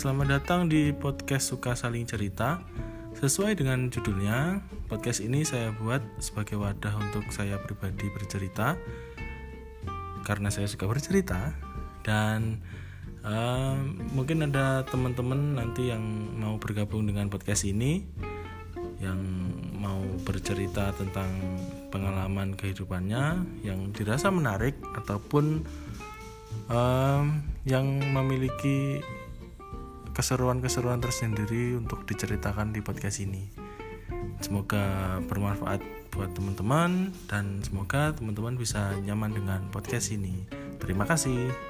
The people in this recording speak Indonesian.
selamat datang di podcast Suka Saling Cerita. Sesuai dengan judulnya, podcast ini saya buat sebagai wadah untuk saya pribadi bercerita karena saya suka bercerita dan uh, mungkin ada teman-teman nanti yang mau bergabung dengan podcast ini yang mau bercerita tentang pengalaman kehidupannya yang dirasa menarik ataupun um, yang memiliki keseruan-keseruan tersendiri untuk diceritakan di podcast ini. Semoga bermanfaat buat teman-teman dan semoga teman-teman bisa nyaman dengan podcast ini. Terima kasih.